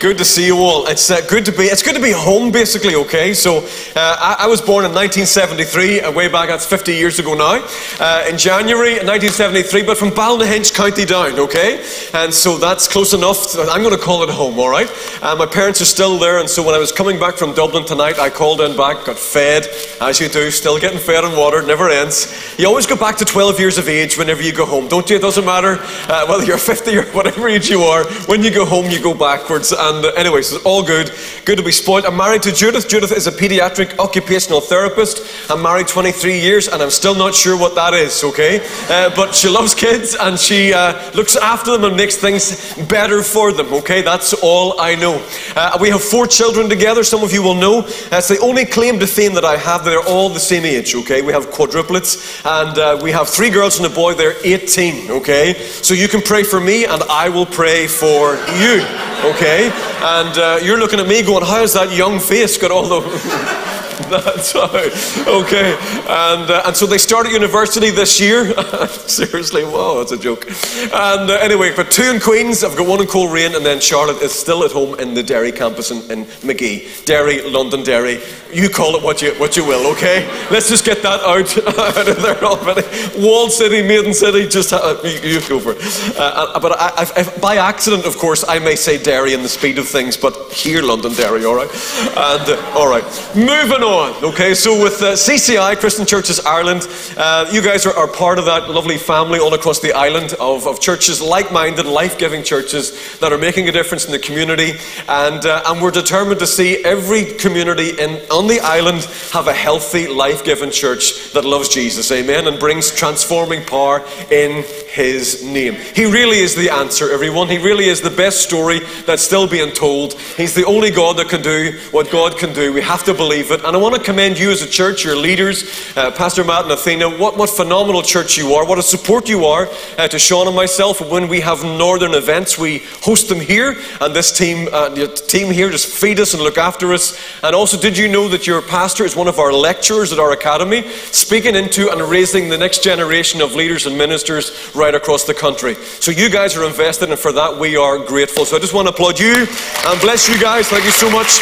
Good to see you all. It's uh, good to be. It's good to be home, basically. Okay, so uh, I, I, was born in 1973, uh, way back. That's 50 years ago now. Uh, in January 1973, but from Ballynahinch, County Down. Okay, and so that's close enough. I'm going to call it home. All right. Uh, my parents are still there, and so when I was coming back from Dublin tonight, I called in back, got fed, as you do. Still getting fed and water. Never ends. You always go back to 12 years of age whenever you go home, don't you? It doesn't matter uh, whether you're 50 or whatever age you are. When you go home, you go backwards. And uh, anyway, so it's all good. Good to be spoiled. I'm married to Judith. Judith is a pediatric occupational therapist. I'm married 23 years, and I'm still not sure what that is, okay? Uh, but she loves kids, and she uh, looks after them and makes things better for them, okay? That's all I know. Uh, we have four children together. Some of you will know. That's the only claim to fame that I have. They're all the same age, okay? We have quadruplets, and uh, we have three girls and a boy. They're 18, okay? So you can pray for me, and I will pray for you, okay? And uh, you're looking at me going, How has that young face got all the. That's right. Okay. And, uh, and so they start at university this year. Seriously, wow, that's a joke. And uh, anyway, for two in Queens, I've got one in Coleraine, and then Charlotte is still at home in the Derry campus in, in Magee. Derry, Londonderry. You call it what you, what you will, okay? Let's just get that out, out of there already. Walled City, Maiden City, just uh, you, you, go for it. Uh, uh, but I, I, by accident, of course, I may say Derry in the speed of things, but here, Londonderry, all right? And, uh, all right. Moving on on. Okay, so with uh, CCI, Christian Churches Ireland, uh, you guys are, are, part of that lovely family all across the island of, of churches, like minded, life giving churches that are making a difference in the community. And, uh, and we're determined to see every community in, on the island have a healthy, life giving church that loves Jesus. Amen. And brings transforming power in his name. He really is the answer, everyone. He really is the best story that's still being told. He's the only God that can do what God can do. We have to believe it. And want to commend you as a church, your leaders, uh, Pastor Matt and Athena. What, what phenomenal church you are. What a support you are uh, to Sean and myself. When we have northern events, we host them here. And this team, uh, team here just feed us and look after us. And also, did you know that your pastor is one of our lecturers at our academy, speaking into and raising the next generation of leaders and ministers right across the country. So you guys are invested, and for that we are grateful. So I just want to applaud you and bless you guys. Thank you so much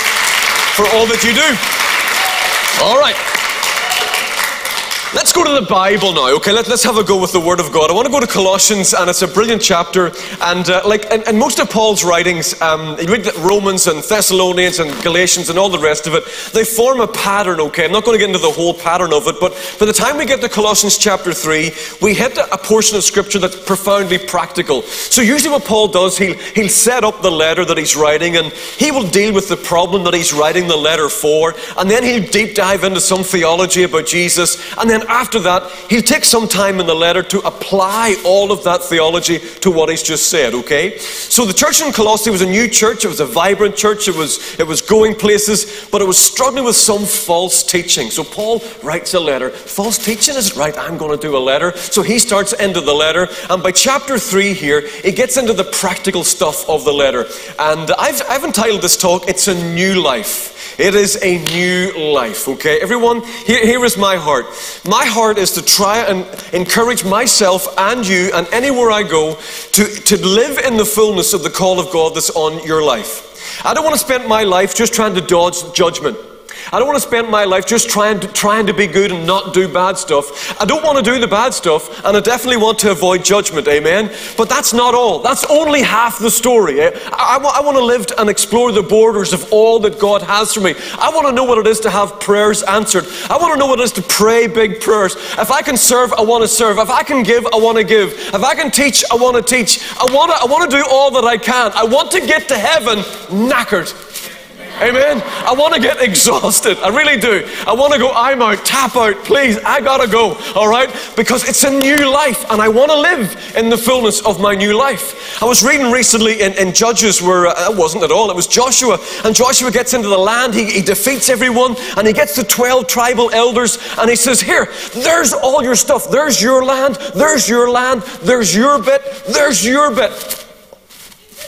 for all that you do. All right. Let's go to the Bible now, okay? Let, us have a go with the Word of God. I want to go to Colossians, and it's a brilliant chapter. And uh, like, and, and, most of Paul's writings, um, you read Romans and Thessalonians and Galatians and all the rest of it, they form a pattern, okay? I'm not going to get into the whole pattern of it, but by the time we get to Colossians chapter 3, we hit a portion of Scripture that's profoundly practical. So usually what Paul does, he'll, he'll set up the letter that he's writing, and he will deal with the problem that he's writing the letter for, and then he'll deep dive into some theology about Jesus, and then then after that, he'll take some time in the letter to apply all of that theology to what he's just said, okay? So the church in Colossae was a new church, it was a vibrant church, it was, it was going places, but it was struggling with some false teaching. So Paul writes a letter. False teaching is right, I'm going to do a letter. So he starts into the letter, and by chapter 3 here, he gets into the practical stuff of the letter. And I've, I've entitled this talk, It's a New Life. It is a new life, okay? Everyone, here, here is my heart. My heart is to try and encourage myself and you and anywhere I go to, to live in the fullness of the call of God that's on your life. I don't want to spend my life just trying to dodge judgment. I don't want to spend my life just trying to, trying to be good and not do bad stuff. I don't want to do the bad stuff, and I definitely want to avoid judgment, amen? But that's not all. That's only half the story. Eh? I, I, I want to live and explore the borders of all that God has for me. I want to know what it is to have prayers answered. I want to know what it is to pray big prayers. If I can serve, I want to serve. If I can give, I want to give. If I can teach, I want to teach. I want to, I want to do all that I can. I want to get to heaven knackered. Amen. I want to get exhausted. I really do. I want to go, I'm out, tap out, please. I got to go. All right? Because it's a new life and I want to live in the fullness of my new life. I was reading recently in, in Judges where uh, it wasn't at all, it was Joshua. And Joshua gets into the land, he, he defeats everyone, and he gets the 12 tribal elders and he says, Here, there's all your stuff. There's your land. There's your land. There's your bit. There's your bit.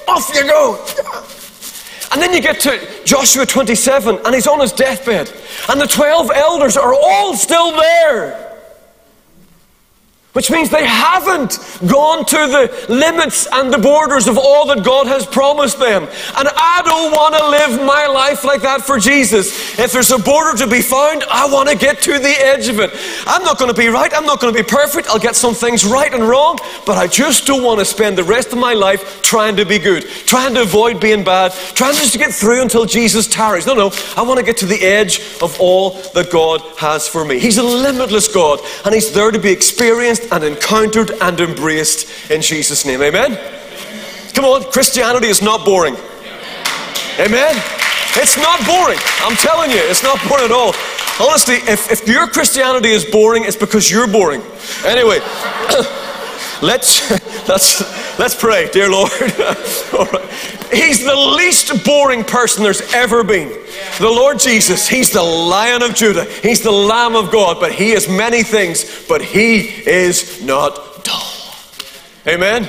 Off you go. And then you get to Joshua 27, and he's on his deathbed, and the 12 elders are all still there. Which means they haven't gone to the limits and the borders of all that God has promised them. And I don't want to live my life like that for Jesus. If there's a border to be found, I want to get to the edge of it. I'm not going to be right, I'm not going to be perfect. I'll get some things right and wrong, but I just don't want to spend the rest of my life trying to be good, trying to avoid being bad, trying just to get through until Jesus tarries. No, no, I want to get to the edge of all that God has for me. He's a limitless God, and He's there to be experienced and encountered and embraced in Jesus' name. Amen? Come on, Christianity is not boring. Amen? It's not boring. I'm telling you, it's not boring at all. Honestly, if, if your Christianity is boring, it's because you're boring. Anyway, let's, let's, let's pray, dear Lord. He's the least boring person there's ever been. The Lord Jesus, He's the Lion of Judah. He's the Lamb of God, but He is many things, but He is not dull. Amen?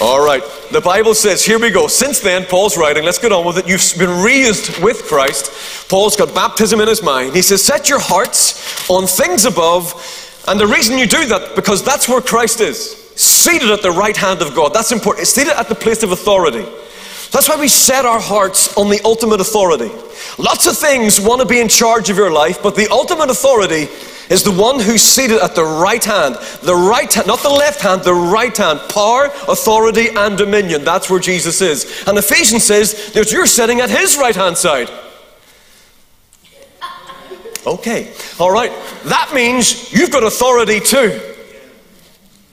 All right. The Bible says, here we go. Since then, Paul's writing, let's get on with it. You've been raised with Christ. Paul's got baptism in his mind. He says, set your hearts on things above. And the reason you do that, because that's where Christ is. Seated at the right hand of God. That's important. Seated at the place of authority. That's why we set our hearts on the ultimate authority. Lots of things want to be in charge of your life, but the ultimate authority is the one who's seated at the right hand. The right hand, not the left hand, the right hand. Power, authority, and dominion. That's where Jesus is. And Ephesians says that you're sitting at his right hand side. Okay, all right. That means you've got authority too.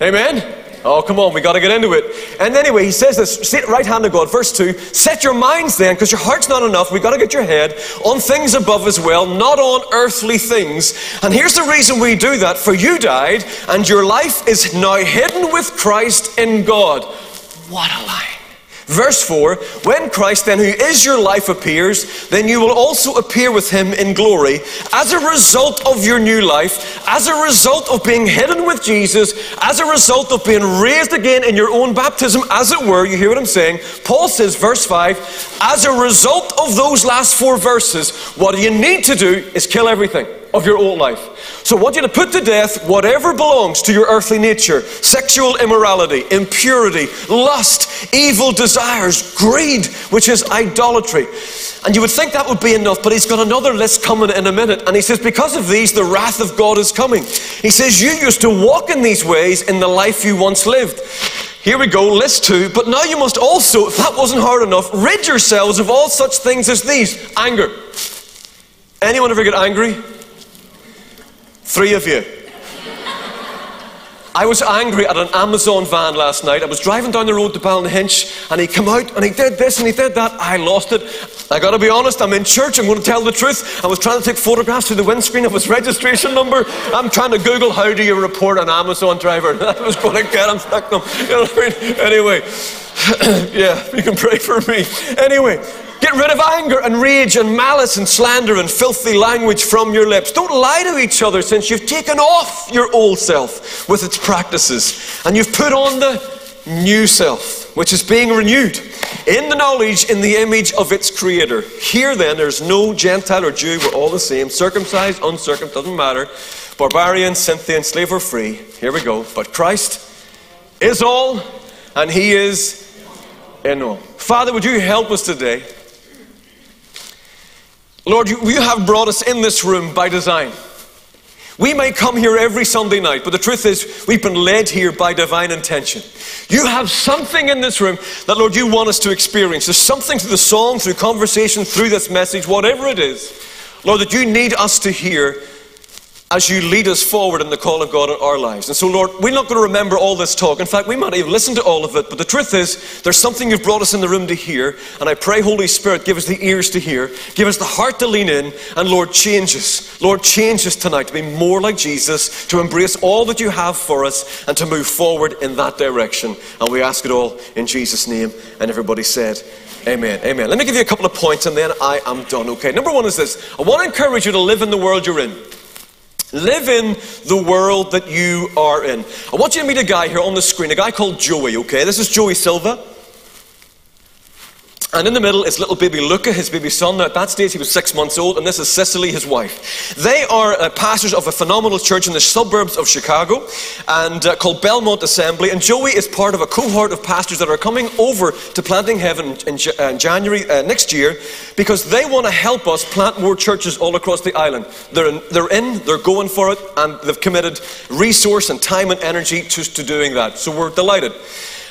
Amen? Oh, come on, we got to get into it. And anyway, he says this, sit right hand of God, verse 2, set your minds then, because your heart's not enough, we got to get your head on things above as well, not on earthly things. And here's the reason we do that. For you died, and your life is now hidden with Christ in God. What a lie. Verse 4 When Christ, then, who is your life, appears, then you will also appear with him in glory. As a result of your new life, as a result of being hidden with Jesus, as a result of being raised again in your own baptism, as it were, you hear what I'm saying? Paul says, verse 5 As a result of those last four verses, what you need to do is kill everything of your old life. So I want you to put to death whatever belongs to your earthly nature sexual immorality, impurity, lust, evil desires, greed, which is idolatry. And you would think that would be enough, but he's got another list coming in a minute. And he says, Because of these, the wrath of God is coming. He says, You used to walk in these ways in the life you once lived. Here we go, list two. But now you must also, if that wasn't hard enough, rid yourselves of all such things as these anger. Anyone ever get angry? Three of you. I was angry at an Amazon van last night. I was driving down the road to Ballynahinch and he came out and he did this and he did that. I lost it. I gotta be honest, I'm in church, I'm gonna tell the truth. I was trying to take photographs through the windscreen of his registration number. I'm trying to Google how do you report an Amazon driver. I was gonna get him, stuck. You know what I mean? Anyway, yeah, you can pray for me. Anyway, Get rid of anger and rage and malice and slander and filthy language from your lips. Don't lie to each other since you've taken off your old self with its practices and you've put on the new self, which is being renewed in the knowledge, in the image of its creator. Here then, there's no Gentile or Jew, we're all the same. Circumcised, uncircumcised, doesn't matter. Barbarian, Scythian, slave or free. Here we go. But Christ is all, and He is in all. Father, would you help us today? Lord, you, you have brought us in this room by design. We may come here every Sunday night, but the truth is, we've been led here by divine intention. You have something in this room that, Lord, you want us to experience. There's something through the song, through conversation, through this message, whatever it is, Lord, that you need us to hear as you lead us forward in the call of God in our lives. And so, Lord, we're not going to remember all this talk. In fact, we might even listen to all of it. But the truth is, there's something you've brought us in the room to hear. And I pray, Holy Spirit, give us the ears to hear, give us the heart to lean in. And Lord, change us. Lord, change us tonight to be more like Jesus, to embrace all that you have for us, and to move forward in that direction. And we ask it all in Jesus' name. And everybody said, Amen. Amen. Let me give you a couple of points and then I am done. Okay. Number one is this I want to encourage you to live in the world you're in. Live in the world that you are in. I want you to meet a guy here on the screen, a guy called Joey, okay? This is Joey Silva. And in the middle is little baby Luca, his baby son. Now, at that stage, he was six months old, and this is Cicely, his wife. They are uh, pastors of a phenomenal church in the suburbs of Chicago and uh, called Belmont Assembly. And Joey is part of a cohort of pastors that are coming over to Planting Heaven in, uh, January uh, next year because they want to help us plant more churches all across the island. They're in, they're in, they're going for it, and they've committed resource and time and energy to, to doing that. So we're delighted.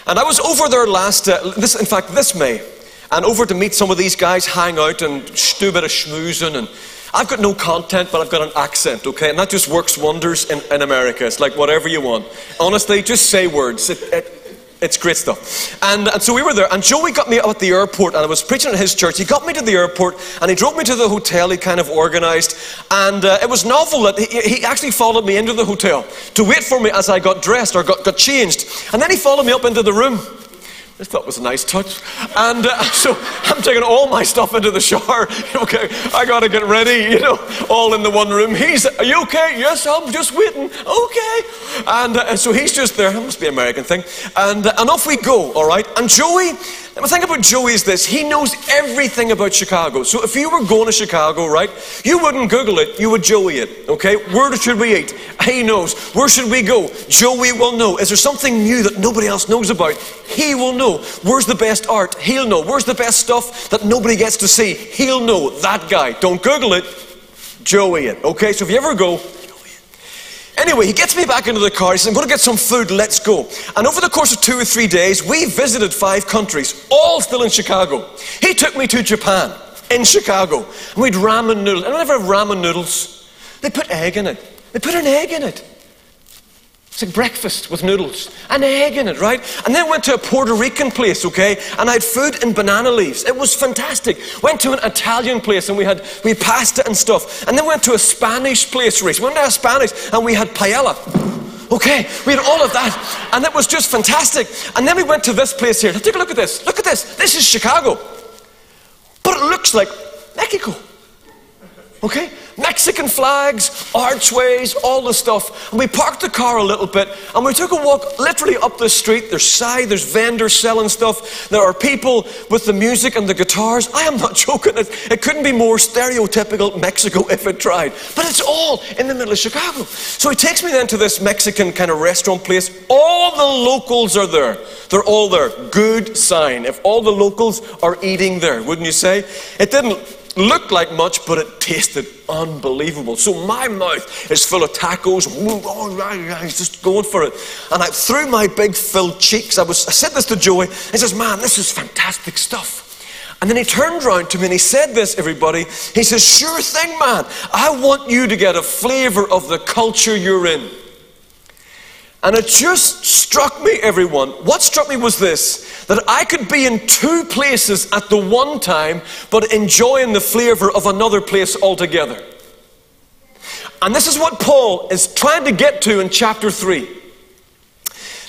And I was over there last, uh, this, in fact, this May and over to meet some of these guys, hang out and do a bit of schmoozing. And I've got no content, but I've got an accent, okay? And that just works wonders in, in America. It's like whatever you want. Honestly, just say words. It, it, it's great stuff. And, and so we were there, and Joey got me at the airport, and I was preaching at his church. He got me to the airport, and he drove me to the hotel he kind of organized. And uh, it was novel that he, he, actually followed me into the hotel to wait for me as I got dressed or got, got changed. And then he followed me up into the room. I thought was a nice touch. And uh, so I'm taking all my stuff into the shower. okay, I got to get ready, you know, all in the one room. He's, are you okay? Yes, I'm just waiting. Okay. And, uh, so he's just there. It must be an American thing. And, uh, and off we go, all right? And Joey, the thing about Joey is this he knows everything about Chicago. So if you were going to Chicago, right, you wouldn't Google it, you would Joey it, okay? Where should we eat? He knows. Where should we go? Joey will know. Is there something new that nobody else knows about? He will know. Where's the best art? He'll know. Where's the best stuff that nobody gets to see? He'll know. That guy. Don't Google it, Joey it, okay? So if you ever go, Anyway, he gets me back into the car. He says, I'm going to get some food, let's go. And over the course of two or three days, we visited five countries, all still in Chicago. He took me to Japan, in Chicago. And we'd ramen noodles. Anyone ever have ramen noodles? They put egg in it. They put an egg in it. It's like breakfast with noodles, an egg in it, right? And then went to a Puerto Rican place, okay? And I had food in banana leaves. It was fantastic. Went to an Italian place and we had we had pasta and stuff. And then went to a Spanish place, Reese. Went to a Spanish and we had paella. Okay, we had all of that. And it was just fantastic. And then we went to this place here. Take a look at this. Look at this. This is Chicago. But it looks like Mexico. Okay? Mexican flags, archways, all the stuff. And we parked the car a little bit and we took a walk literally up the street. There's side, there's vendors selling stuff. There are people with the music and the guitars. I am not joking. It, it couldn't be more stereotypical Mexico if it tried. But it's all in the middle of Chicago. So he takes me then to this Mexican kind of restaurant place. All the locals are there. They're all there. Good sign. If all the locals are eating there, wouldn't you say? It didn't looked like much, but it tasted unbelievable. So my mouth is full of tacos. Oh, he's just going for it. And I, through my big filled cheeks, I, was, I said this to Joey. He says, Man, this is fantastic stuff. And then he turned around to me and he said this, everybody. He says, Sure thing, man. I want you to get a flavor of the culture you're in. And it just struck me, everyone. What struck me was this that I could be in two places at the one time, but enjoying the flavor of another place altogether. And this is what Paul is trying to get to in chapter 3.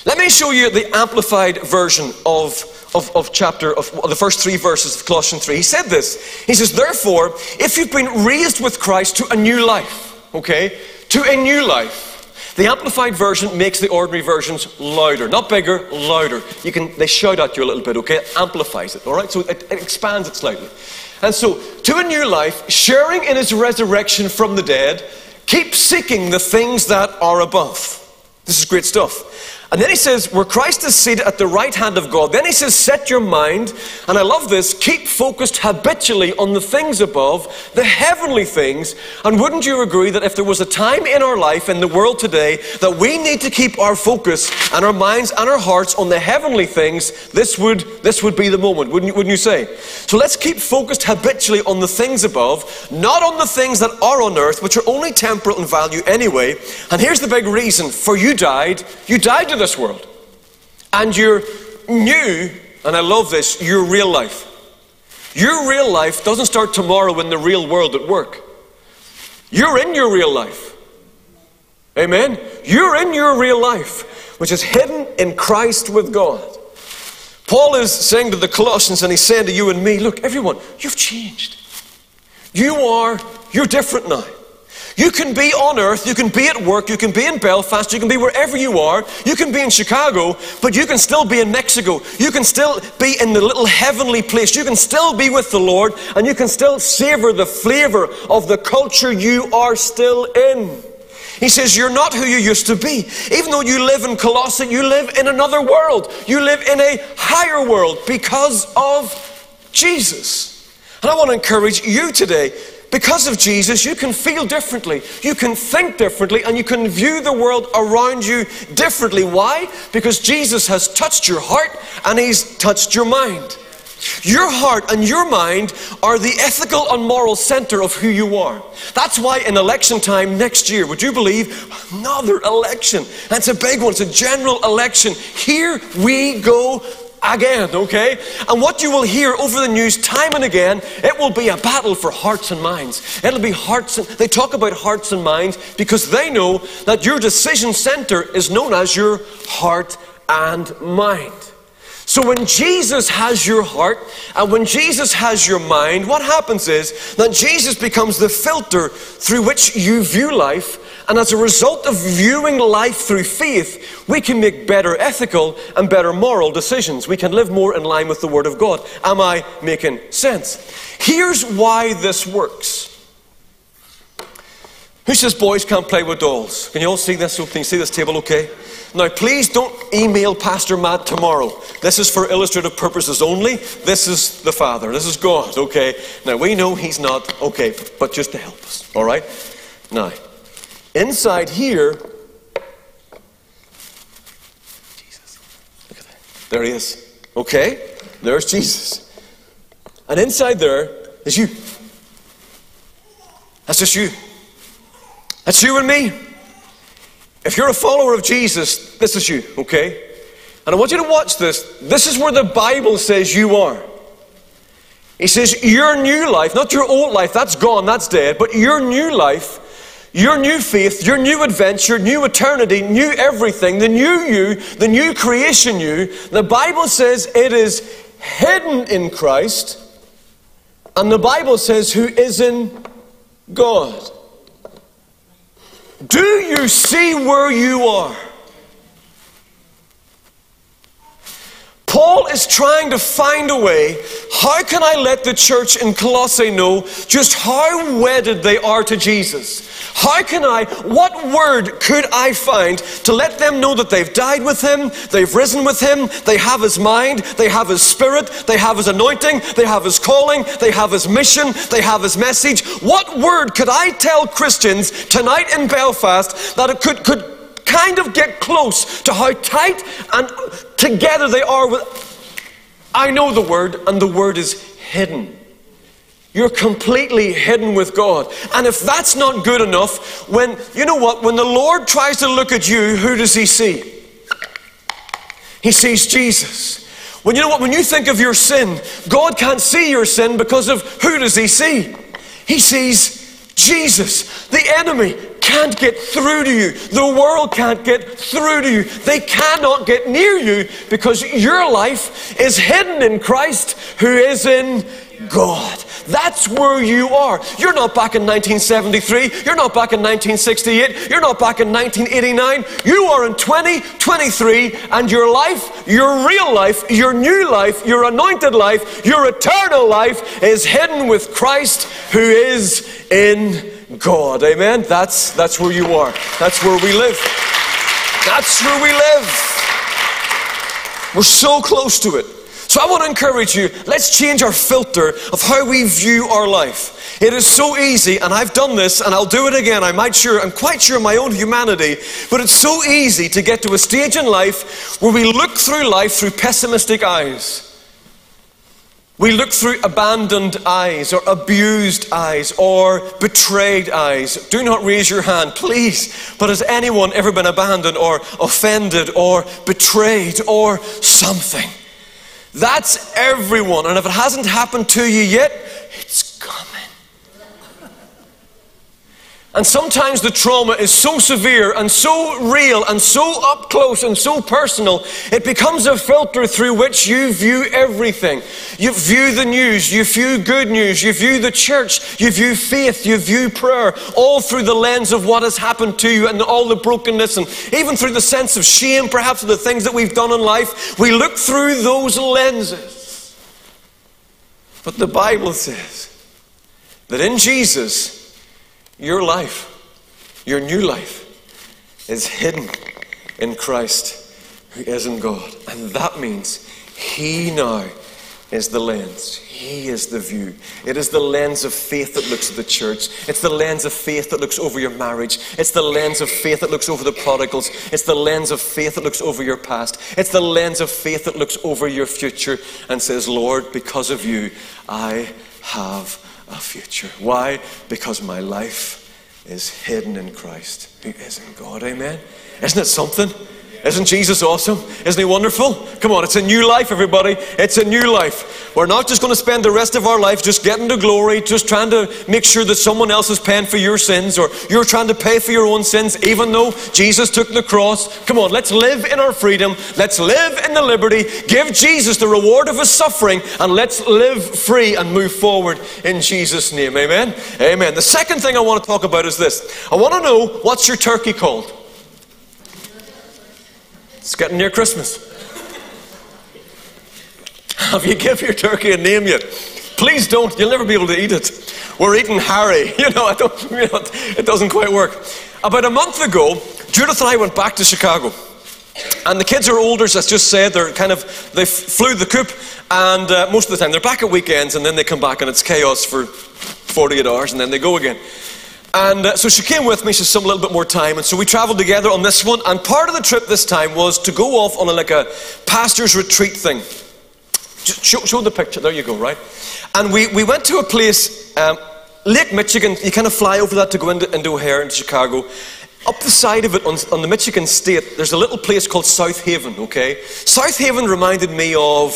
Let me show you the amplified version of, of, of chapter of, of the first three verses of Colossians 3. He said this. He says, Therefore, if you've been raised with Christ to a new life, okay, to a new life, the amplified version makes the ordinary versions louder, not bigger, louder. You can they shout at you a little bit, okay? It amplifies it, all right? So it, it expands it slightly. And so, to a new life, sharing in his resurrection from the dead, keep seeking the things that are above. This is great stuff. And then he says, where Christ is seated at the right hand of God, then he says, set your mind, and I love this, keep focused habitually on the things above, the heavenly things. And wouldn't you agree that if there was a time in our life, in the world today, that we need to keep our focus and our minds and our hearts on the heavenly things, this would, this would be the moment, wouldn't you, wouldn't you say? So let's keep focused habitually on the things above, not on the things that are on earth, which are only temporal in value anyway. And here's the big reason for you died. You died to this world. And you're new, and I love this, your real life. Your real life doesn't start tomorrow in the real world at work. You're in your real life. Amen? You're in your real life, which is hidden in Christ with God. Paul is saying to the Colossians, and he's saying to you and me, look, everyone, you've changed. You are, you're different now. You can be on earth, you can be at work, you can be in Belfast, you can be wherever you are, you can be in Chicago, but you can still be in Mexico. You can still be in the little heavenly place. You can still be with the Lord, and you can still savor the flavor of the culture you are still in. He says, You're not who you used to be. Even though you live in Colossae, you live in another world. You live in a higher world because of Jesus. And I want to encourage you today because of Jesus, you can feel differently, you can think differently, and you can view the world around you differently. Why? Because Jesus has touched your heart and He's touched your mind. Your heart and your mind are the ethical and moral center of who you are. That's why in election time next year, would you believe another election? It's a big one, it's a general election. Here we go again, okay? And what you will hear over the news time and again, it will be a battle for hearts and minds. It'll be hearts and they talk about hearts and minds because they know that your decision center is known as your heart and mind. So when Jesus has your heart and when Jesus has your mind, what happens is that Jesus becomes the filter through which you view life and as a result of viewing life through faith, we can make better ethical and better moral decisions. We can live more in line with the Word of God. Am I making sense? Here's why this works. Who says boys can't play with dolls? Can you all see this? Can you see this table okay? Now, please don't email Pastor Matt tomorrow. This is for illustrative purposes only. This is the Father. This is God, okay? Now, we know He's not, okay, but just to help us, all right? Now, Inside here, Jesus. Look at that. There he is. Okay, there's Jesus. And inside there is you. That's just you. That's you and me. If you're a follower of Jesus, this is you, okay? And I want you to watch this. This is where the Bible says you are. He says, Your new life, not your old life, that's gone, that's dead, but your new life your new faith, your new adventure, new eternity, new everything, the new you, the new creation you, the Bible says it is hidden in Christ, and the Bible says who is in God. Do you see where you are? Paul is trying to find a way. How can I let the church in Colossae know just how wedded they are to Jesus? How can I, what word could I find to let them know that they've died with Him, they've risen with Him, they have His mind, they have His Spirit, they have His anointing, they have His calling, they have His mission, they have His message? What word could I tell Christians tonight in Belfast that it could, could kind of get close to how tight and together they are with. I know the word, and the word is hidden. You're completely hidden with God. And if that's not good enough, when, you know what, when the Lord tries to look at you, who does he see? He sees Jesus. When you know what, when you think of your sin, God can't see your sin because of who does he see? He sees Jesus. The enemy can't get through to you. The world can't get through to you. They cannot get near you because your life is hidden in Christ who is in God. That's where you are. You're not back in 1973. You're not back in 1968. You're not back in 1989. You are in 2023, and your life, your real life, your new life, your anointed life, your eternal life is hidden with Christ who is in God. Amen? That's, that's where you are. That's where we live. That's where we live. We're so close to it. So I want to encourage you, let's change our filter of how we view our life. It is so easy, and I've done this, and I'll do it again. I might sure, I'm quite sure my own humanity, but it's so easy to get to a stage in life where we look through life through pessimistic eyes. We look through abandoned eyes or abused eyes or betrayed eyes. Do not raise your hand, please. But has anyone ever been abandoned or offended or betrayed or something? That's everyone. And if it hasn't happened to you yet, it's coming. And sometimes the trauma is so severe and so real and so up close and so personal, it becomes a filter through which you view everything. You view the news, you view good news, you view the church, you view faith, you view prayer, all through the lens of what has happened to you and all the brokenness, and even through the sense of shame, perhaps, of the things that we've done in life. We look through those lenses. But the Bible says that in Jesus, your life, your new life, is hidden in Christ who is in God. And that means He now is the lens. He is the view. It is the lens of faith that looks at the church. It's the lens of faith that looks over your marriage. It's the lens of faith that looks over the prodigals. It's the lens of faith that looks over your past. It's the lens of faith that looks over your future and says, Lord, because of you, I have a future. Why? Because my life is hidden in Christ, who is in God. Amen. Isn't it something? Isn't Jesus awesome? Isn't he wonderful? Come on, it's a new life, everybody. It's a new life. We're not just going to spend the rest of our life just getting to glory, just trying to make sure that someone else is paying for your sins or you're trying to pay for your own sins, even though Jesus took the cross. Come on, let's live in our freedom. Let's live in the liberty. Give Jesus the reward of his suffering and let's live free and move forward in Jesus' name. Amen. Amen. The second thing I want to talk about is this I want to know what's your turkey called? It's getting near Christmas. Have you give your turkey a name yet? Please don't. You'll never be able to eat it. We're eating Harry. You know, I don't, you know, it doesn't quite work. About a month ago, Judith and I went back to Chicago. And the kids are older, as I just said. They're kind of, they flew the coop, and uh, most of the time they're back at weekends, and then they come back, and it's chaos for 48 hours, and then they go again. And uh, so she came with me, she some a little bit more time, and so we traveled together on this one. And part of the trip this time was to go off on a, like a pastor's retreat thing. Show, show, the picture, there you go, right? And we, we went to a place, um, Lake Michigan, you kind of fly over that to go into, into O'Hare, into Chicago. Up the side of it, on, on the Michigan state, there's a little place called South Haven, okay? South Haven reminded me of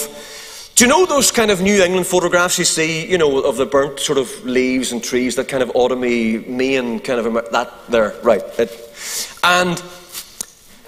do you know those kind of New England photographs you see, you know, of the burnt sort of leaves and trees, that kind of autumny, Maine kind of, that there, right. It, and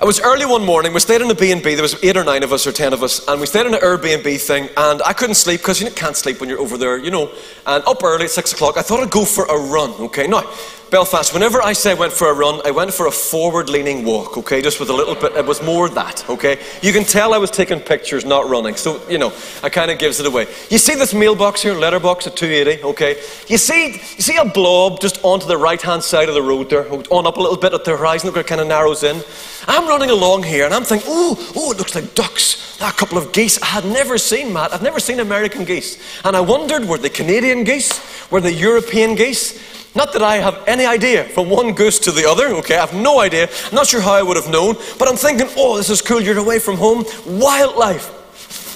it was early one morning, we stayed in a B&B, there was eight or nine of us or ten of us, and we stayed in an Airbnb thing, and I couldn't sleep, because you can't sleep when you're over there, you know, and up early at six o'clock, I thought I'd go for a run, okay? Now, Belfast, whenever I say I went for a run, I went for a forward leaning walk, okay? Just with a little bit, it was more that, okay? You can tell I was taking pictures, not running. So, you know, I kind of gives it away. You see this mailbox here, letterbox at 280, okay? You see, you see a blob just onto the right hand side of the road there, on up a little bit at the horizon, it kind of narrows in. I'm running along here and I'm thinking, oh, oh, it looks like ducks. A couple of geese. I had never seen, Matt, I've never seen American geese. And I wondered, were they Canadian geese? Were they European geese? Not that I have any idea from one goose to the other, okay? I have no idea. I'm not sure how I would have known, but I'm thinking, oh, this is cool. You're away from home. Wildlife.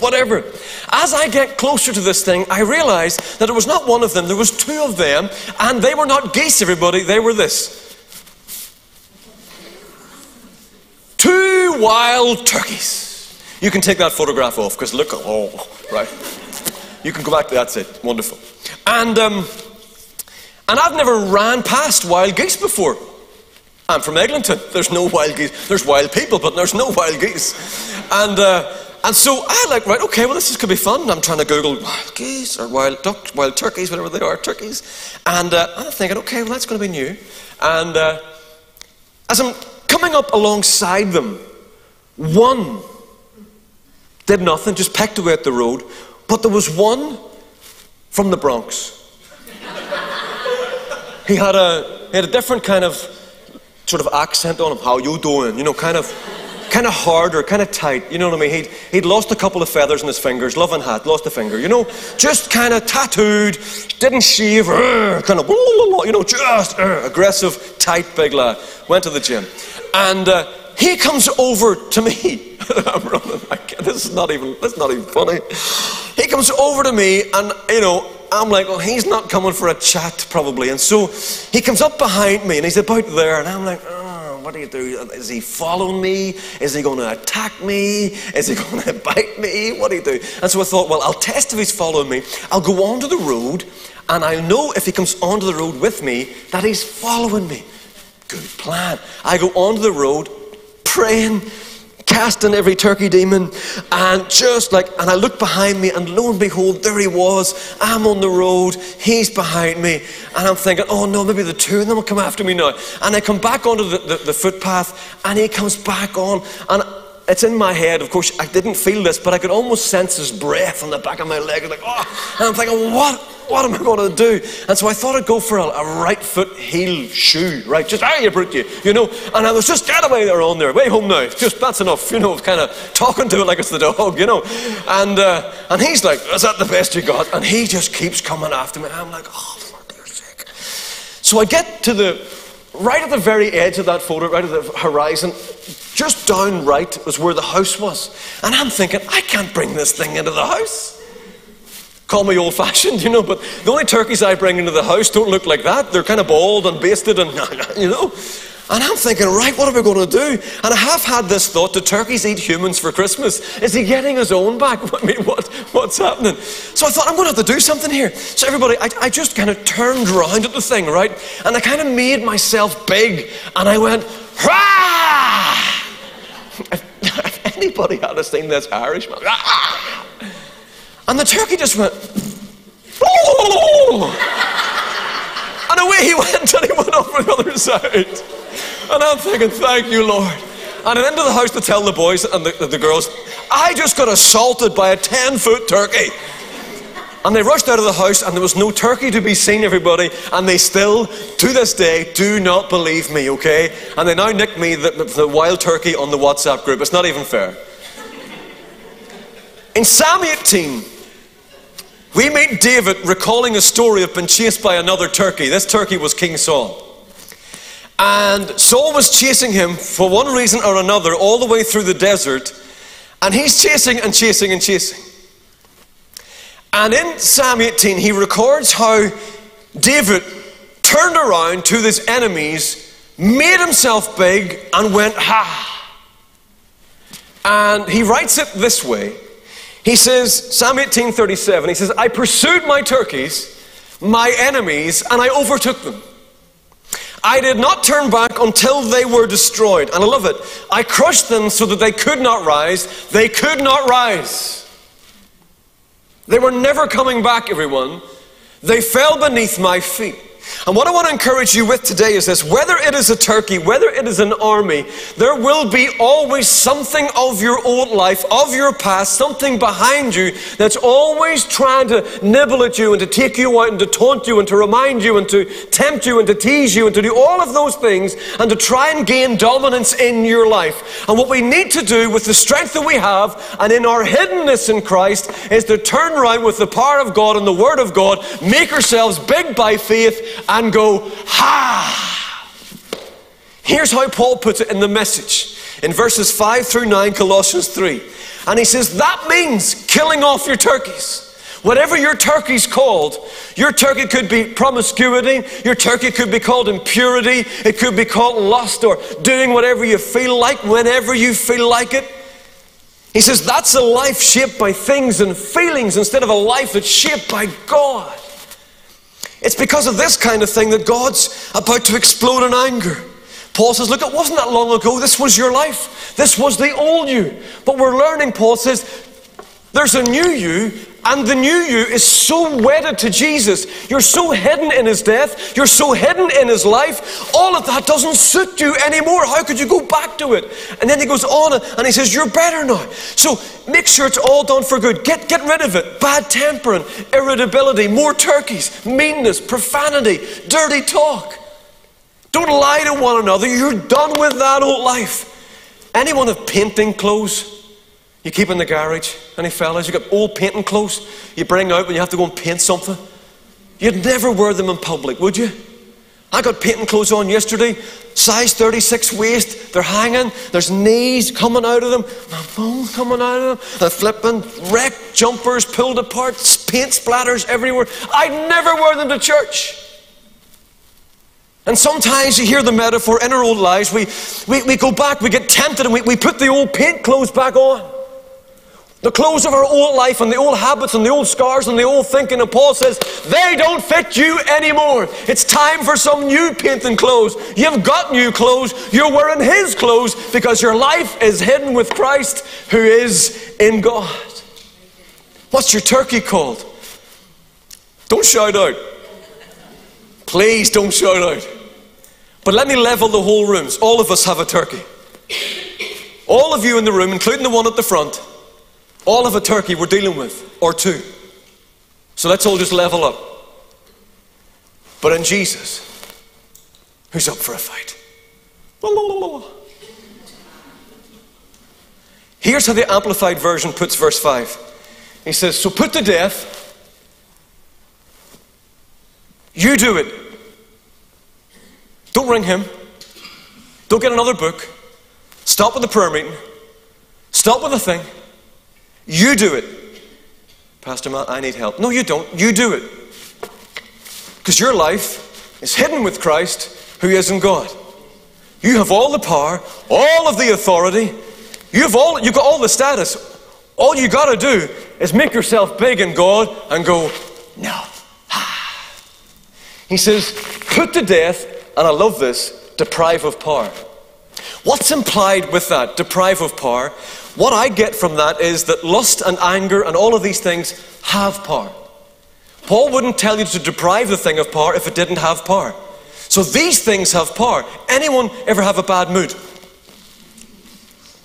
Whatever. As I get closer to this thing, I realize that it was not one of them, there was two of them, and they were not geese, everybody. They were this. Two wild turkeys. You can take that photograph off because look, oh, right. You can go back to that's it. Wonderful. And um, and I've never ran past wild geese before. I'm from Eglinton. There's no wild geese. There's wild people, but there's no wild geese. And, uh, and so I like, right, okay, well, this is, could be fun. I'm trying to Google wild geese or wild ducks, wild turkeys, whatever they are, turkeys. And uh, I'm thinking, okay, well, that's going to be new. And uh, as I'm coming up alongside them, one did nothing, just pecked away at the road. But there was one from the Bronx he had a, he had a different kind of sort of accent on him. How you doing? You know, kind of, kind of hard or kind of tight. You know what I mean? He'd, he'd lost a couple of feathers in his fingers, loving hat, lost a finger. You know, just kind of tattooed, didn't shave, uh, kind of, you know, just uh, aggressive, tight, big lad. Went to the gym, and uh, he comes over to me. I'm running. this is not even. This is not even funny. He comes over to me, and you know, I'm like, well, he's not coming for a chat probably. And so he comes up behind me and he's about there, and I'm like, oh, What do you do? Is he following me? Is he going to attack me? Is he going to bite me? What do you do? And so I thought, well, I'll test if he's following me. I'll go onto the road, and I'll know if he comes onto the road with me that he's following me. Good plan. I go onto the road, praying, casting every turkey demon, and just like, and I look behind me, and lo and behold, there he was. I'm on the road, he's behind me, and I'm thinking, oh no, maybe the two of them will come after me now. And I come back onto the, the, the footpath, and he comes back on, and it's in my head, of course, I didn't feel this, but I could almost sense his breath on the back of my leg. Like, oh, and I'm thinking, what? What am I going to do? And so I thought I'd go for a, a right foot heel shoe, right? Just, ah, you brute, you, you know. And I was just, get away there on there, way home now. Just, that's enough, you know, kind of talking to it like it's the dog, you know. And, uh, and he's like, is that the best you got? And he just keeps coming after me. And I'm like, oh, for dear sake. So I get to the, right at the very edge of that photo, right at the horizon, just down right was where the house was. And I'm thinking, I can't bring this thing into the house. Call me old fashioned, you know, but the only turkeys I bring into the house don't look like that. They're kind of bald and basted and, you know. And I'm thinking, right, what are we going to do? And I have had this thought do turkeys eat humans for Christmas? Is he getting his own back? I mean, what, what's happening? So I thought, I'm going to have to do something here. So, everybody, I, I just kind of turned around at the thing, right? And I kind of made myself big. And I went, Rah! If anybody had seen this Irishman, Rah! And the turkey just went! And away he went and he went over the other side. And I'm thinking, thank you, Lord. And I went into the house to tell the boys and the, the girls, I just got assaulted by a 10 foot turkey. And they rushed out of the house, and there was no turkey to be seen, everybody. And they still, to this day, do not believe me, okay? And they now nick me the, the wild turkey on the WhatsApp group. It's not even fair. In Psalm 18, we meet David recalling a story of being chased by another turkey. This turkey was King Saul. And Saul was chasing him for one reason or another all the way through the desert. And he's chasing and chasing and chasing. And in Psalm 18, he records how David turned around to his enemies, made himself big, and went, Ha! And he writes it this way he says, Psalm 18:37, he says, I pursued my turkeys, my enemies, and I overtook them. I did not turn back until they were destroyed. And I love it. I crushed them so that they could not rise. They could not rise. They were never coming back, everyone. They fell beneath my feet. And what I want to encourage you with today is this whether it is a turkey, whether it is an army, there will be always something of your old life, of your past, something behind you that's always trying to nibble at you and to take you out and to taunt you and to remind you and to tempt you and to tease you and to do all of those things and to try and gain dominance in your life. And what we need to do with the strength that we have and in our hiddenness in Christ is to turn around with the power of God and the Word of God, make ourselves big by faith and go, ha! Here's how Paul puts it in the message in verses 5 through 9, Colossians 3. And he says, that means killing off your turkeys. Whatever your turkey's called, your turkey could be promiscuity, your turkey could be called impurity, it could be called lust or doing whatever you feel like whenever you feel like it. He says that's a life shaped by things and feelings instead of a life that's shaped by God. It's because of this kind of thing that God's about to explode in anger. Paul says, Look, it wasn't that long ago. This was your life. This was the old you. But we're learning, Paul says, there's a new you, and the new you is so wedded to Jesus. You're so hidden in his death. You're so hidden in his life. All of that doesn't suit you anymore. How could you go back to it? And then he goes on and he says, You're better now. So make sure it's all done for good. Get, get rid of it. Bad temper and irritability, more turkeys, meanness, profanity, dirty talk. Don't lie to one another. You're done with that old life. Anyone have painting clothes? You keep in the garage. Any fellas, you got old painting clothes you bring out when you have to go and paint something. You'd never wear them in public, would you? I got painting clothes on yesterday, size 36 waist. They're hanging. There's knees coming out of them, my bones coming out of them. They're flipping, wrecked jumpers pulled apart, paint splatters everywhere. I'd never wear them to church. And sometimes you hear the metaphor in our old lives, we, we, we go back, we get tempted, and we, we put the old paint clothes back on. The clothes of our old life and the old habits and the old scars and the old thinking. And Paul says, they don't fit you anymore. It's time for some new paint and clothes. You've got new clothes. You're wearing His clothes because your life is hidden with Christ who is in God. What's your turkey called? Don't shout out. Please don't shout out. But let me level the whole rooms. All of us have a turkey. All of you in the room, including the one at the front, all of a turkey we're dealing with, or two. So let's all just level up. But in Jesus, who's up for a fight? Here's how the Amplified Version puts verse 5. He says, So put to death, you do it. Don't ring him. Don't get another book. Stop with the prayer meeting. Stop with the thing. You do it. Pastor Matt, I need help. No, you don't. You do it. Because your life is hidden with Christ who is in God. You have all the power, all of the authority. You've, all, you've got all the status. All you got to do is make yourself big in God and go, no. He says, put to death and I love this, deprive of power. What's implied with that, deprive of power? What I get from that is that lust and anger and all of these things have power. Paul wouldn't tell you to deprive the thing of power if it didn't have power. So these things have power. Anyone ever have a bad mood?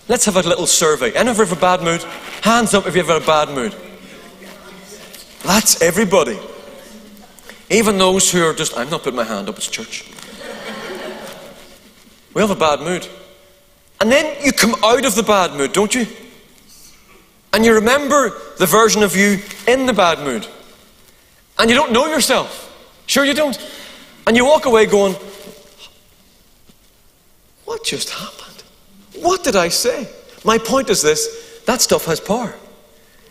Let's have a little survey. Anyone ever have a bad mood? Hands up if you ever had a bad mood. That's everybody. Even those who are just, I'm not putting my hand up, it's church. We have a bad mood. And then you come out of the bad mood, don't you? And you remember the version of you in the bad mood. And you don't know yourself. Sure, you don't. And you walk away going, What just happened? What did I say? My point is this that stuff has power.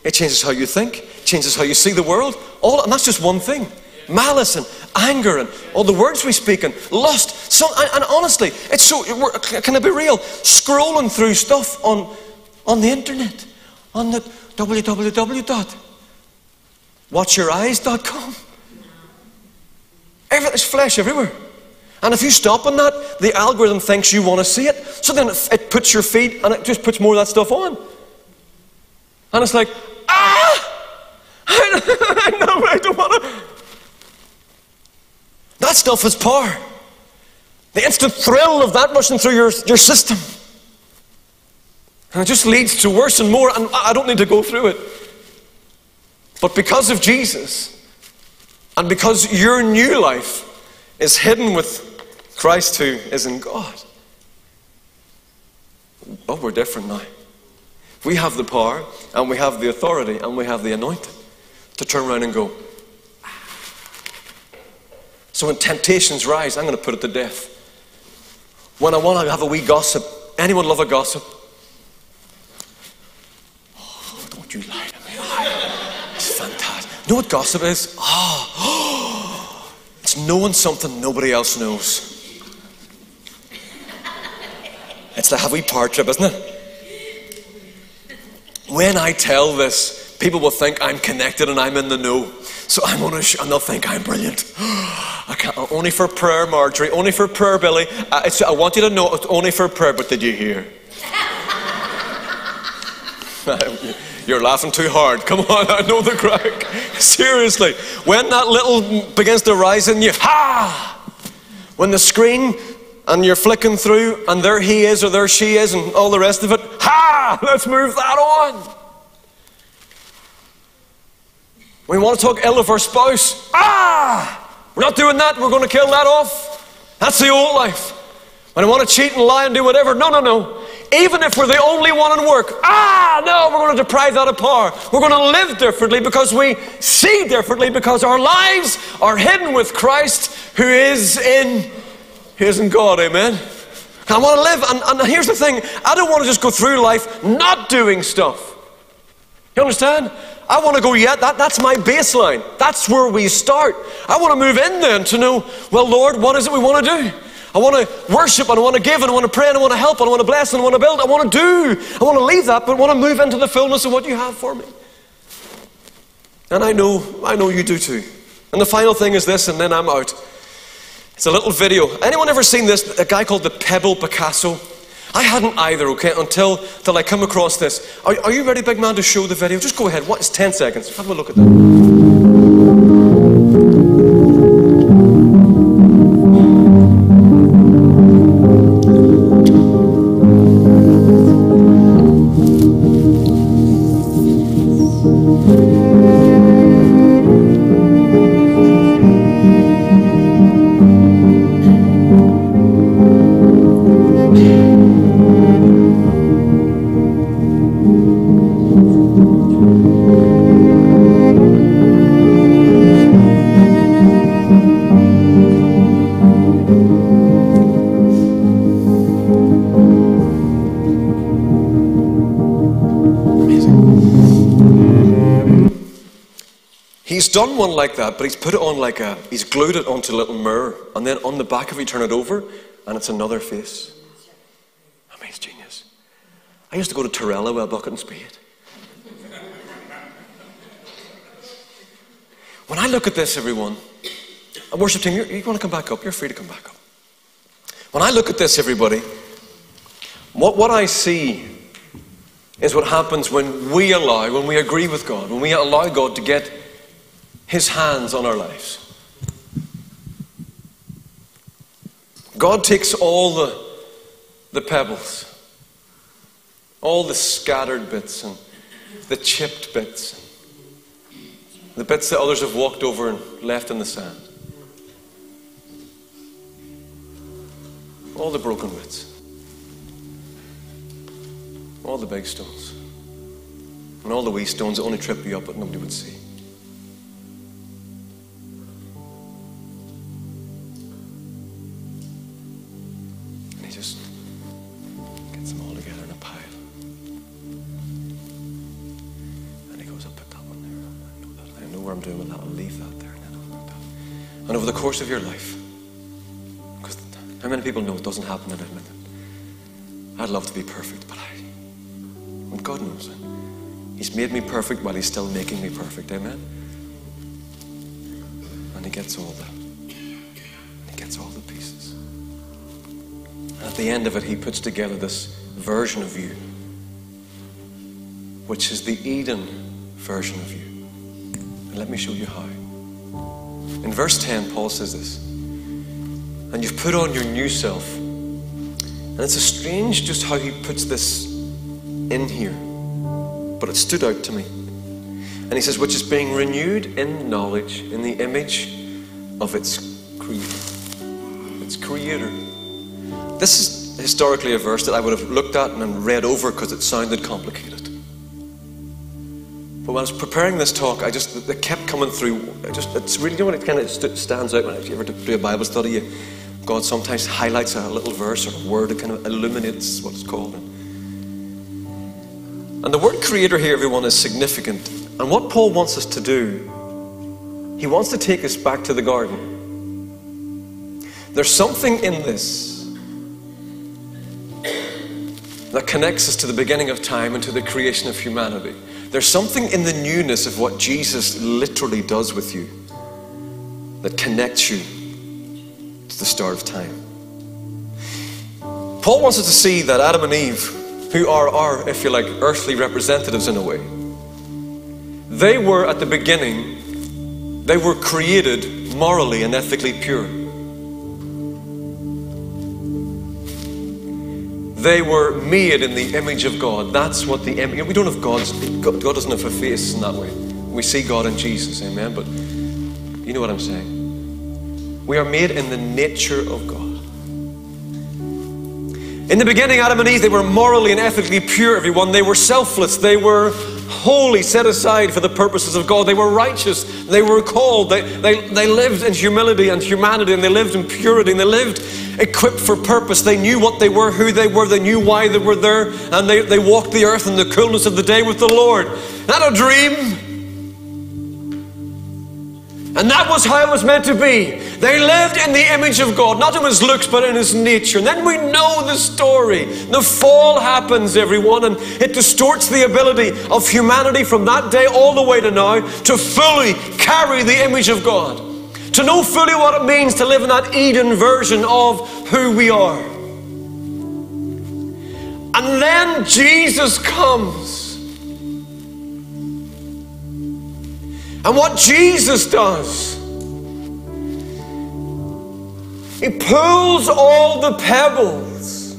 It changes how you think, changes how you see the world. All, and that's just one thing malice and anger and all the words we speak and lust. So, and, and honestly, it's so, can I be real? Scrolling through stuff on, on the internet, on the www.watchyoureyes.com. There's flesh everywhere. And if you stop on that, the algorithm thinks you want to see it. So then it, it puts your feet and it just puts more of that stuff on. And it's like, ah! I know, I to. That stuff is power. The instant thrill of that rushing through your, your system. And it just leads to worse and more, and I don't need to go through it. But because of Jesus, and because your new life is hidden with Christ who is in God, oh, we're different now. We have the power, and we have the authority, and we have the anointing to turn around and go, so when temptations rise, I'm going to put it to death. When I want to have a wee gossip, anyone love a gossip? Oh, don't you lie to me. It's fantastic. You know what gossip is? Oh, it's knowing something nobody else knows. It's the heavy part trip, isn't it? When I tell this, people will think I'm connected and I'm in the know. So I'm going to, sh- and they'll think I'm brilliant. I can't, only for prayer, Marjorie, only for prayer, Billy. Uh, I want you to know it's only for prayer, but did you hear? You're laughing too hard. Come on, I know the crack. Seriously. When that little begins to rise in you, ha! When the screen and you're flicking through and there he is or there she is and all the rest of it, ha! Let's move that on. We want to talk ill of our spouse. Ah! We're not doing that. We're going to kill that off. That's the old life. When I want to cheat and lie and do whatever, no, no, no. Even if we're the only one in work, ah, no, we're going to deprive that of power. We're going to live differently because we see differently because our lives are hidden with Christ who is in, who is in God. Amen. I want to live, and, and here's the thing I don't want to just go through life not doing stuff. You understand? I want to go, yeah, that, that's my baseline. That's where we start. I want to move in then to know, well, Lord, what is it we want to do? I want to worship and I want to give and I want to pray and I want to help and I want to bless and I want to build. I want to do. I want to leave that, but I want to move into the fullness of what you have for me. And I know, I know you do too. And the final thing is this, and then I'm out. It's a little video. Anyone ever seen this? A guy called the Pebble Picasso. I hadn't either, okay, until, until I come across this. Are, are you ready, big man, to show the video? Just go ahead. What is 10 seconds? Have a look at that. But he's put it on like a, he's glued it onto a little mirror, and then on the back of it, turn it over, and it's another face. I mean, it's genius. I used to go to Tyrella with a bucket and spade. When I look at this, everyone, a worship team, you you want to come back up? You're free to come back up. When I look at this, everybody, what, what I see is what happens when we allow, when we agree with God, when we allow God to get his hands on our lives. God takes all the, the pebbles, all the scattered bits and the chipped bits, the bits that others have walked over and left in the sand, all the broken bits, all the big stones, and all the wee stones that only trip you up but nobody would see. Course of your life, because how many people know it doesn't happen in a minute? I'd love to be perfect, but I, well, God knows it. He's made me perfect while He's still making me perfect. Amen? And He gets all the, He gets all the pieces. And at the end of it, he puts together this version of you, which is the Eden version of you. And let me show you how. In verse 10, Paul says this And you've put on your new self. And it's a strange just how he puts this in here, but it stood out to me. And he says, which is being renewed in knowledge in the image of its creator. Its creator. This is historically a verse that I would have looked at and read over because it sounded complicated. But when I was preparing this talk, I just it kept coming through. I just it's really you know when it kind of stands out when you ever do a Bible study, you, God sometimes highlights a little verse or a word that kind of illuminates what it's called. And the word creator here, everyone, is significant. And what Paul wants us to do, he wants to take us back to the garden. There's something in this that connects us to the beginning of time and to the creation of humanity. There's something in the newness of what Jesus literally does with you that connects you to the start of time. Paul wants us to see that Adam and Eve, who are our, if you like, earthly representatives in a way, they were at the beginning, they were created morally and ethically pure. They were made in the image of God. That's what the image. We don't have God's. God doesn't have a face in that way. We see God in Jesus, Amen. But you know what I'm saying. We are made in the nature of God. In the beginning, Adam and Eve, they were morally and ethically pure. Everyone, they were selfless. They were holy, set aside for the purposes of God. They were righteous. They were called. They, they, they lived in humility and humanity, and they lived in purity, and they lived equipped for purpose. They knew what they were, who they were, they knew why they were there, and they, they walked the earth in the coolness of the day with the Lord. Not a dream. And that was how it was meant to be. They lived in the image of God, not in his looks, but in his nature. And then we know the story. The fall happens, everyone, and it distorts the ability of humanity from that day all the way to now to fully carry the image of God. To know fully what it means to live in that Eden version of who we are. And then Jesus comes. And what Jesus does, he pulls all the pebbles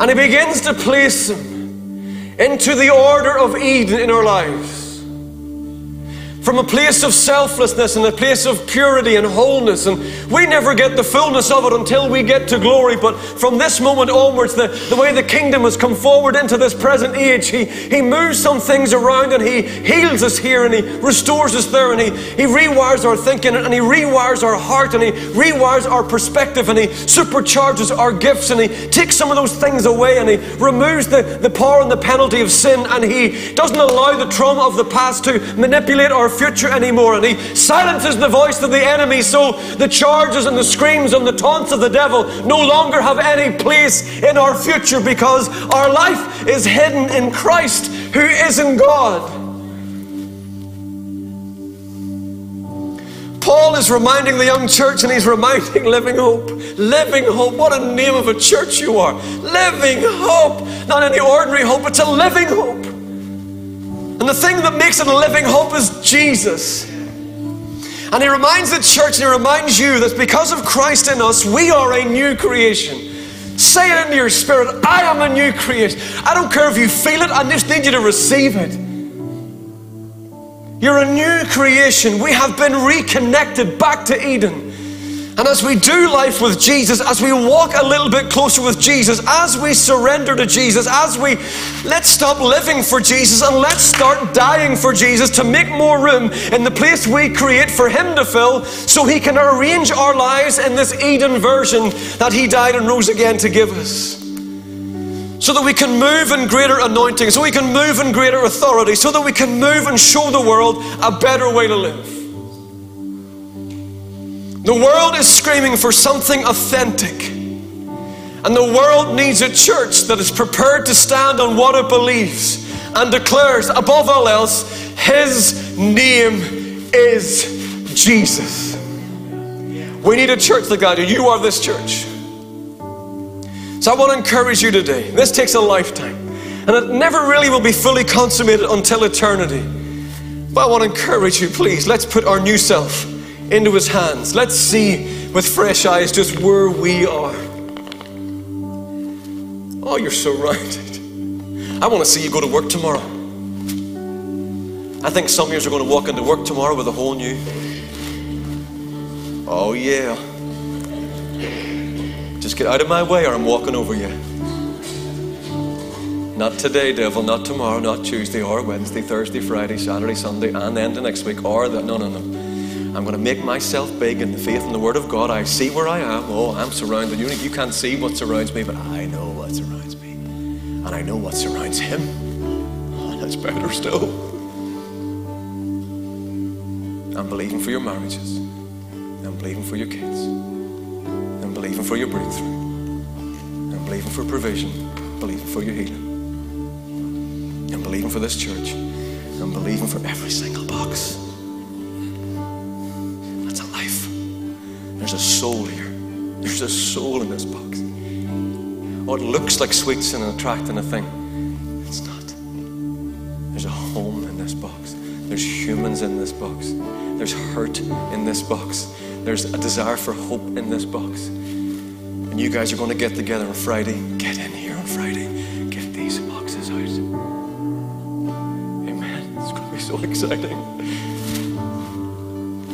and he begins to place them into the order of Eden in our lives from a place of selflessness and a place of purity and wholeness. And we never get the fullness of it until we get to glory. But from this moment onwards, the, the way the kingdom has come forward into this present age, he, he moves some things around and He heals us here and He restores us there and He, he rewires our thinking and He rewires our heart and He rewires our perspective and He supercharges our gifts and He takes some of those things away and He removes the, the power and the penalty of sin and He doesn't allow the trauma of the past to manipulate our future anymore. And he silences the voice of the enemy so the charges and the screams and the taunts of the devil no longer have any place in our future because our life is hidden in Christ who is in God. Paul is reminding the young church and he's reminding Living Hope. Living Hope, what a name of a church you are. Living Hope. Not any ordinary hope, it's a living hope. The thing that makes it a living hope is Jesus. And he reminds the church and he reminds you that because of Christ in us, we are a new creation. Say it into your spirit I am a new creation. I don't care if you feel it, I just need you to receive it. You're a new creation. We have been reconnected back to Eden. And as we do life with Jesus, as we walk a little bit closer with Jesus, as we surrender to Jesus, as we let's stop living for Jesus and let's start dying for Jesus to make more room in the place we create for Him to fill so He can arrange our lives in this Eden version that He died and rose again to give us. So that we can move in greater anointing, so we can move in greater authority, so that we can move and show the world a better way to live. The world is screaming for something authentic. And the world needs a church that is prepared to stand on what it believes and declares, above all else, His name is Jesus. We need a church like that. You are this church. So I want to encourage you today. This takes a lifetime, and it never really will be fully consummated until eternity. But I want to encourage you, please, let's put our new self into His hands. Let's see with fresh eyes just where we are. Oh, you're so right. I want to see you go to work tomorrow. I think some of you are going to walk into work tomorrow with a whole new. Oh, yeah. Just get out of my way or I'm walking over you. Not today, devil, not tomorrow, not Tuesday or Wednesday, Thursday, Friday, Saturday, Sunday, and then the next week, or that. No, no, no. I'm going to make myself big in the faith and the Word of God. I see where I am. Oh, I'm surrounded. You, you can't see what surrounds me, but I know what surrounds me. And I know what surrounds Him. Oh, that's better still. I'm believing for your marriages. I'm believing for your kids. I'm believing for your breakthrough. I'm believing for provision. I'm believing for your healing. I'm believing for this church. I'm believing for every single box. There's a soul here. There's a soul in this box. Oh, it looks like sweets and attracting a thing. It's not. There's a home in this box. There's humans in this box. There's hurt in this box. There's a desire for hope in this box. And you guys are going to get together on Friday. Get in here on Friday. Get these boxes out. Amen. It's going to be so exciting.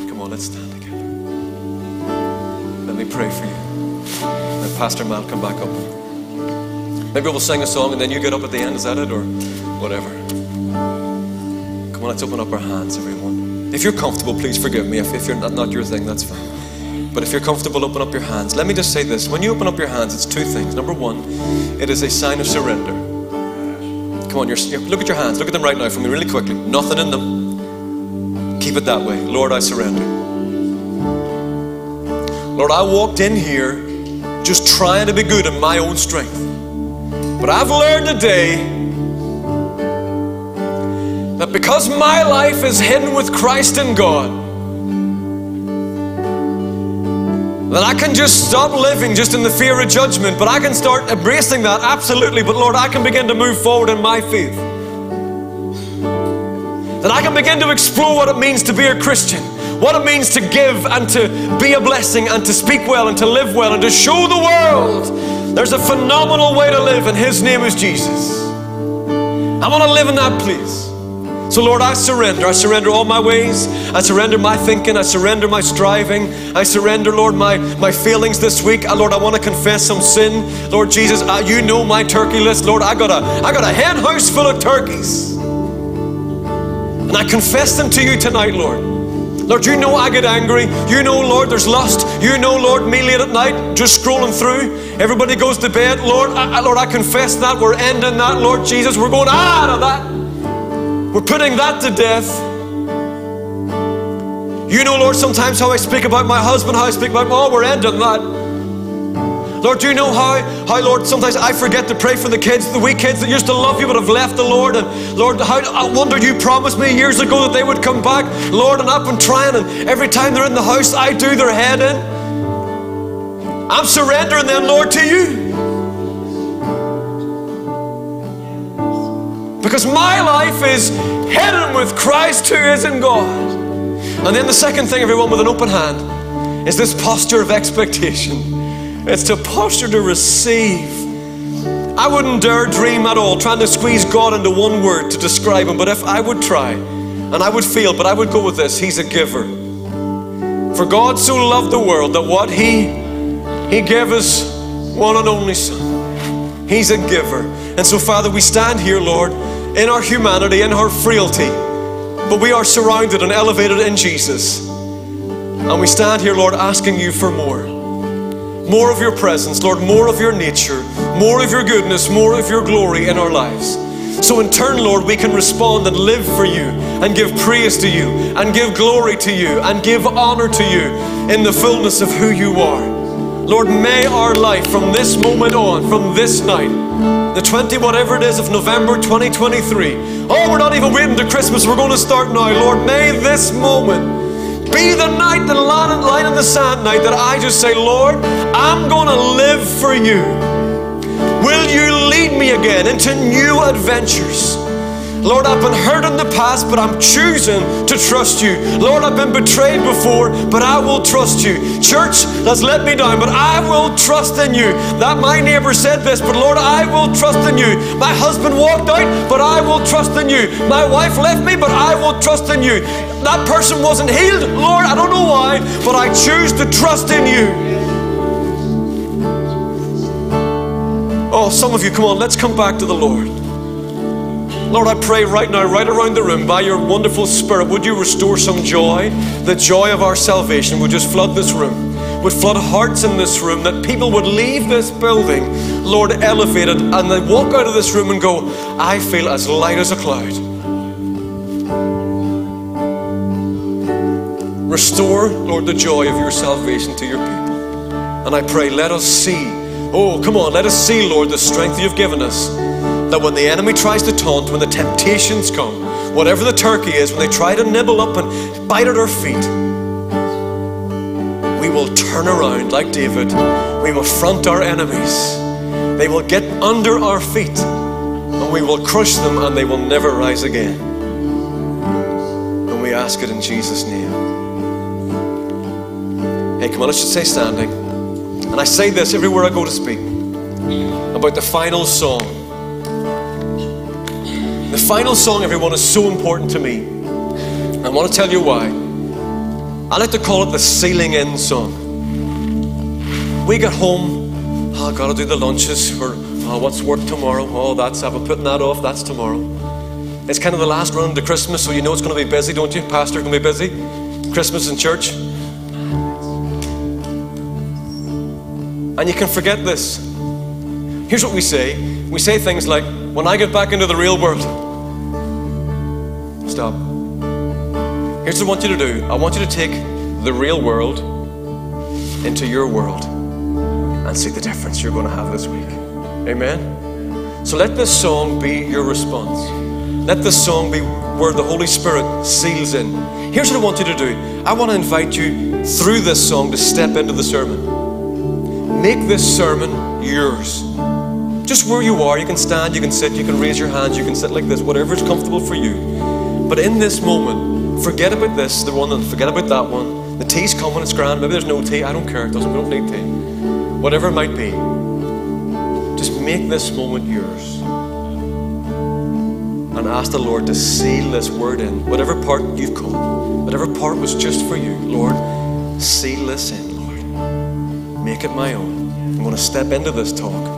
Come on, let's stand together. Me pray for you. Let Pastor Matt come back up. Maybe we'll sing a song and then you get up at the end. Is that it? Or whatever. Come on, let's open up our hands, everyone. If you're comfortable, please forgive me. If, if you're not, not your thing, that's fine. But if you're comfortable, open up your hands. Let me just say this. When you open up your hands, it's two things. Number one, it is a sign of surrender. Come on, you're, look at your hands. Look at them right now for me, really quickly. Nothing in them. Keep it that way. Lord, I surrender. Lord, I walked in here just trying to be good in my own strength. But I've learned today that because my life is hidden with Christ in God, that I can just stop living just in the fear of judgment, but I can start embracing that absolutely. But Lord, I can begin to move forward in my faith. That I can begin to explore what it means to be a Christian what it means to give and to be a blessing and to speak well and to live well and to show the world there's a phenomenal way to live, and His name is Jesus. I want to live in that place. So, Lord, I surrender. I surrender all my ways. I surrender my thinking. I surrender my striving. I surrender, Lord, my, my feelings this week. Uh, Lord, I want to confess some sin. Lord Jesus, uh, you know my turkey list. Lord, I got a I got a hen house full of turkeys. And I confess them to you tonight, Lord. Lord, you know I get angry. You know, Lord, there's lust. You know, Lord, me late at night, just scrolling through. Everybody goes to bed. Lord, I, Lord, I confess that. We're ending that, Lord Jesus. We're going out of that. We're putting that to death. You know, Lord, sometimes how I speak about my husband, how I speak about, oh, we're ending that. Lord, do you know how, how, Lord, sometimes I forget to pray for the kids, the wee kids that used to love you but have left the Lord. And Lord, how, I wonder you promised me years ago that they would come back. Lord, and I've been trying, and every time they're in the house, I do their head in. I'm surrendering them, Lord, to you. Because my life is hidden with Christ who is in God. And then the second thing, everyone, with an open hand, is this posture of expectation. It's to posture to receive. I wouldn't dare dream at all trying to squeeze God into one word to describe Him, but if I would try, and I would feel, but I would go with this He's a giver. For God so loved the world that what He He gave us one and only Son. He's a giver. And so, Father, we stand here, Lord, in our humanity, in our frailty, but we are surrounded and elevated in Jesus. And we stand here, Lord, asking you for more more of your presence, Lord, more of your nature, more of your goodness, more of your glory in our lives. So, in turn, Lord, we can respond and live for you and give praise to you and give glory to you and give honor to you in the fullness of who you are. Lord, may our life from this moment on, from this night, the 20 whatever it is of November 2023, oh, we're not even waiting to Christmas, we're going to start now. Lord, may this moment be the night, the light in the sand night that I just say, Lord, I'm going to live for you. Will you lead me again into new adventures? Lord, I've been hurt in the past, but I'm choosing to trust you. Lord, I've been betrayed before, but I will trust you. Church has let me down, but I will trust in you. That my neighbor said this, but Lord, I will trust in you. My husband walked out, but I will trust in you. My wife left me, but I will trust in you. That person wasn't healed, Lord, I don't know why, but I choose to trust in you. Oh, some of you, come on, let's come back to the Lord. Lord, I pray right now, right around the room, by your wonderful Spirit, would you restore some joy? The joy of our salvation would just flood this room, would flood hearts in this room, that people would leave this building, Lord, elevated, and they walk out of this room and go, I feel as light as a cloud. Restore, Lord, the joy of your salvation to your people. And I pray, let us see. Oh, come on, let us see, Lord, the strength you've given us that when the enemy tries to taunt, when the temptations come, whatever the turkey is, when they try to nibble up and bite at our feet, we will turn around like David. We will front our enemies. They will get under our feet and we will crush them and they will never rise again. And we ask it in Jesus' name. Hey, come on, let's just stay standing. And I say this everywhere I go to speak about the final song the final song, everyone, is so important to me. I want to tell you why. I like to call it the sealing in song. We get home, ah, oh, I've got to do the lunches, or oh, ah, what's work tomorrow? Oh, that's, I've been putting that off, that's tomorrow. It's kind of the last run to Christmas, so you know it's going to be busy, don't you? Pastor, going to be busy. Christmas in church. And you can forget this. Here's what we say we say things like, when I get back into the real world, Stop. Here's what I want you to do I want you to take the real world into your world and see the difference you're going to have this week. Amen? So let this song be your response. Let this song be where the Holy Spirit seals in. Here's what I want you to do I want to invite you through this song to step into the sermon. Make this sermon yours. Just where you are, you can stand, you can sit, you can raise your hands, you can sit like this, whatever is comfortable for you. But in this moment, forget about this, the one, and forget about that one. The tea's coming, it's grand. Maybe there's no tea. I don't care. It doesn't. We don't need tea. Whatever it might be, just make this moment yours and ask the Lord to seal this word in. Whatever part you've caught, whatever part was just for you, Lord, seal this in, Lord. Make it my own. I'm going to step into this talk